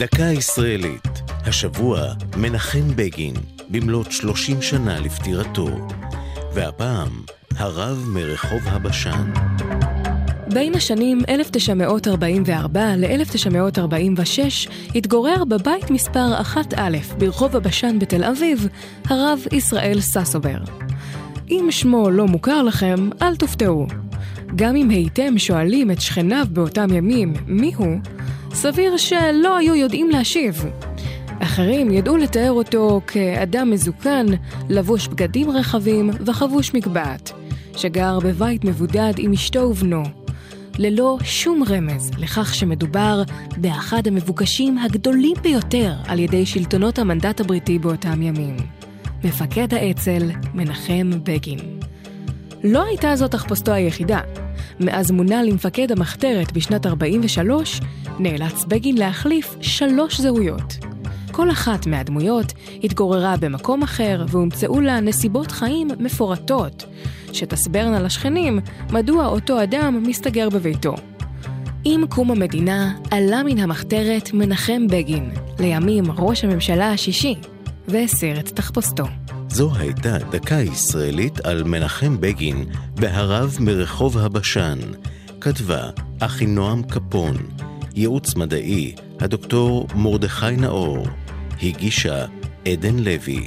דקה ישראלית, השבוע מנחם בגין, במלאת 30 שנה לפטירתו, והפעם הרב מרחוב הבשן. בין השנים 1944 ל-1946 התגורר בבית מספר 1א ברחוב הבשן בתל אביב, הרב ישראל ססובר. אם שמו לא מוכר לכם, אל תופתעו. גם אם הייתם שואלים את שכניו באותם ימים מיהו, סביר שלא היו יודעים להשיב. אחרים ידעו לתאר אותו כאדם מזוקן, לבוש בגדים רחבים וחבוש מגבעת, שגר בבית מבודד עם אשתו ובנו, ללא שום רמז לכך שמדובר באחד המבוקשים הגדולים ביותר על ידי שלטונות המנדט הבריטי באותם ימים. מפקד האצ"ל, מנחם בגין. לא הייתה זאת תחפושתו היחידה. מאז מונה למפקד המחתרת בשנת 43, נאלץ בגין להחליף שלוש זהויות. כל אחת מהדמויות התגוררה במקום אחר והומצאו לה נסיבות חיים מפורטות, שתסברנה לשכנים מדוע אותו אדם מסתגר בביתו. עם קום המדינה עלה מן המחתרת מנחם בגין, לימים ראש הממשלה השישי, והסיר את תחפושתו. זו הייתה דקה ישראלית על מנחם בגין בהרב מרחוב הבשן. כתבה אחינועם קפון, ייעוץ מדעי הדוקטור מרדכי נאור, הגישה עדן לוי.